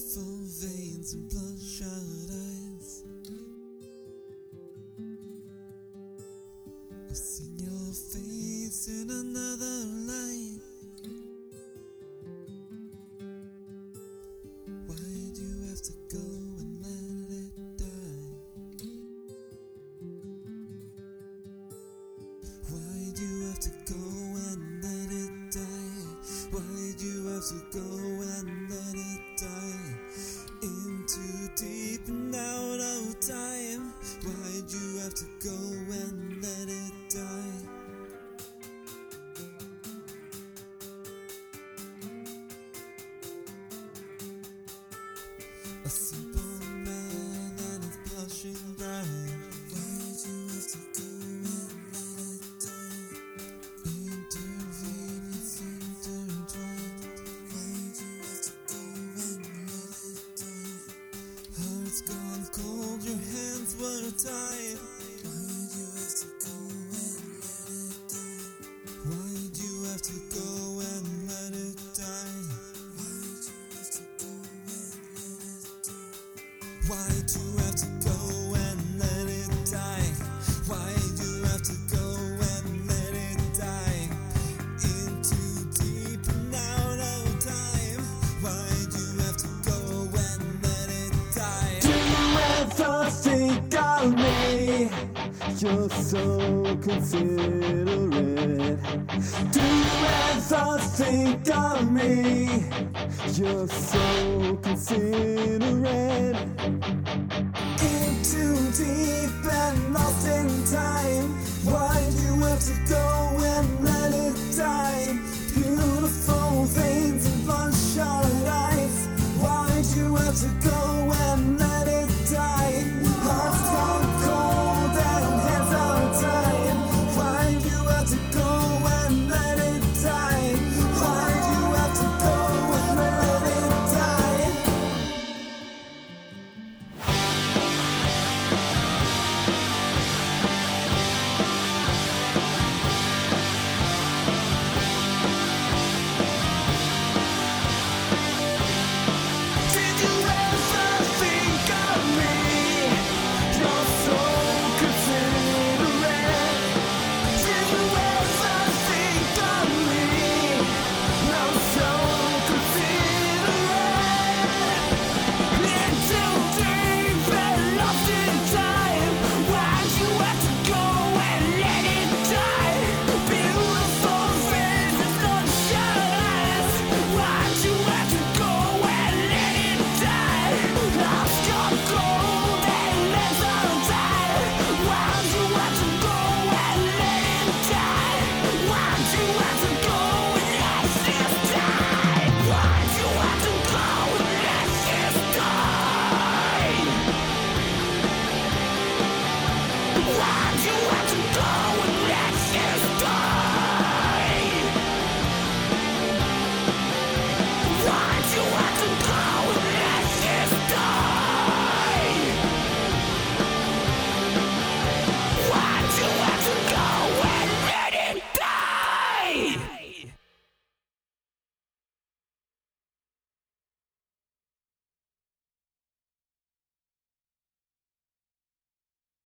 Beautiful veins and bloodshot eyes. I've seen your face in another light. Why do you have to go and let it die? Why do you have to go? loves you go and let it die into deep and out of time. Why'd you have to go and let it die? A simple gone cold, your hands were tied. Why did you have to go and let it die? Why did you have to go and let it die? Why did you have to go and let it die? Why you're so considerate. Do you ever think of me. You're so considerate.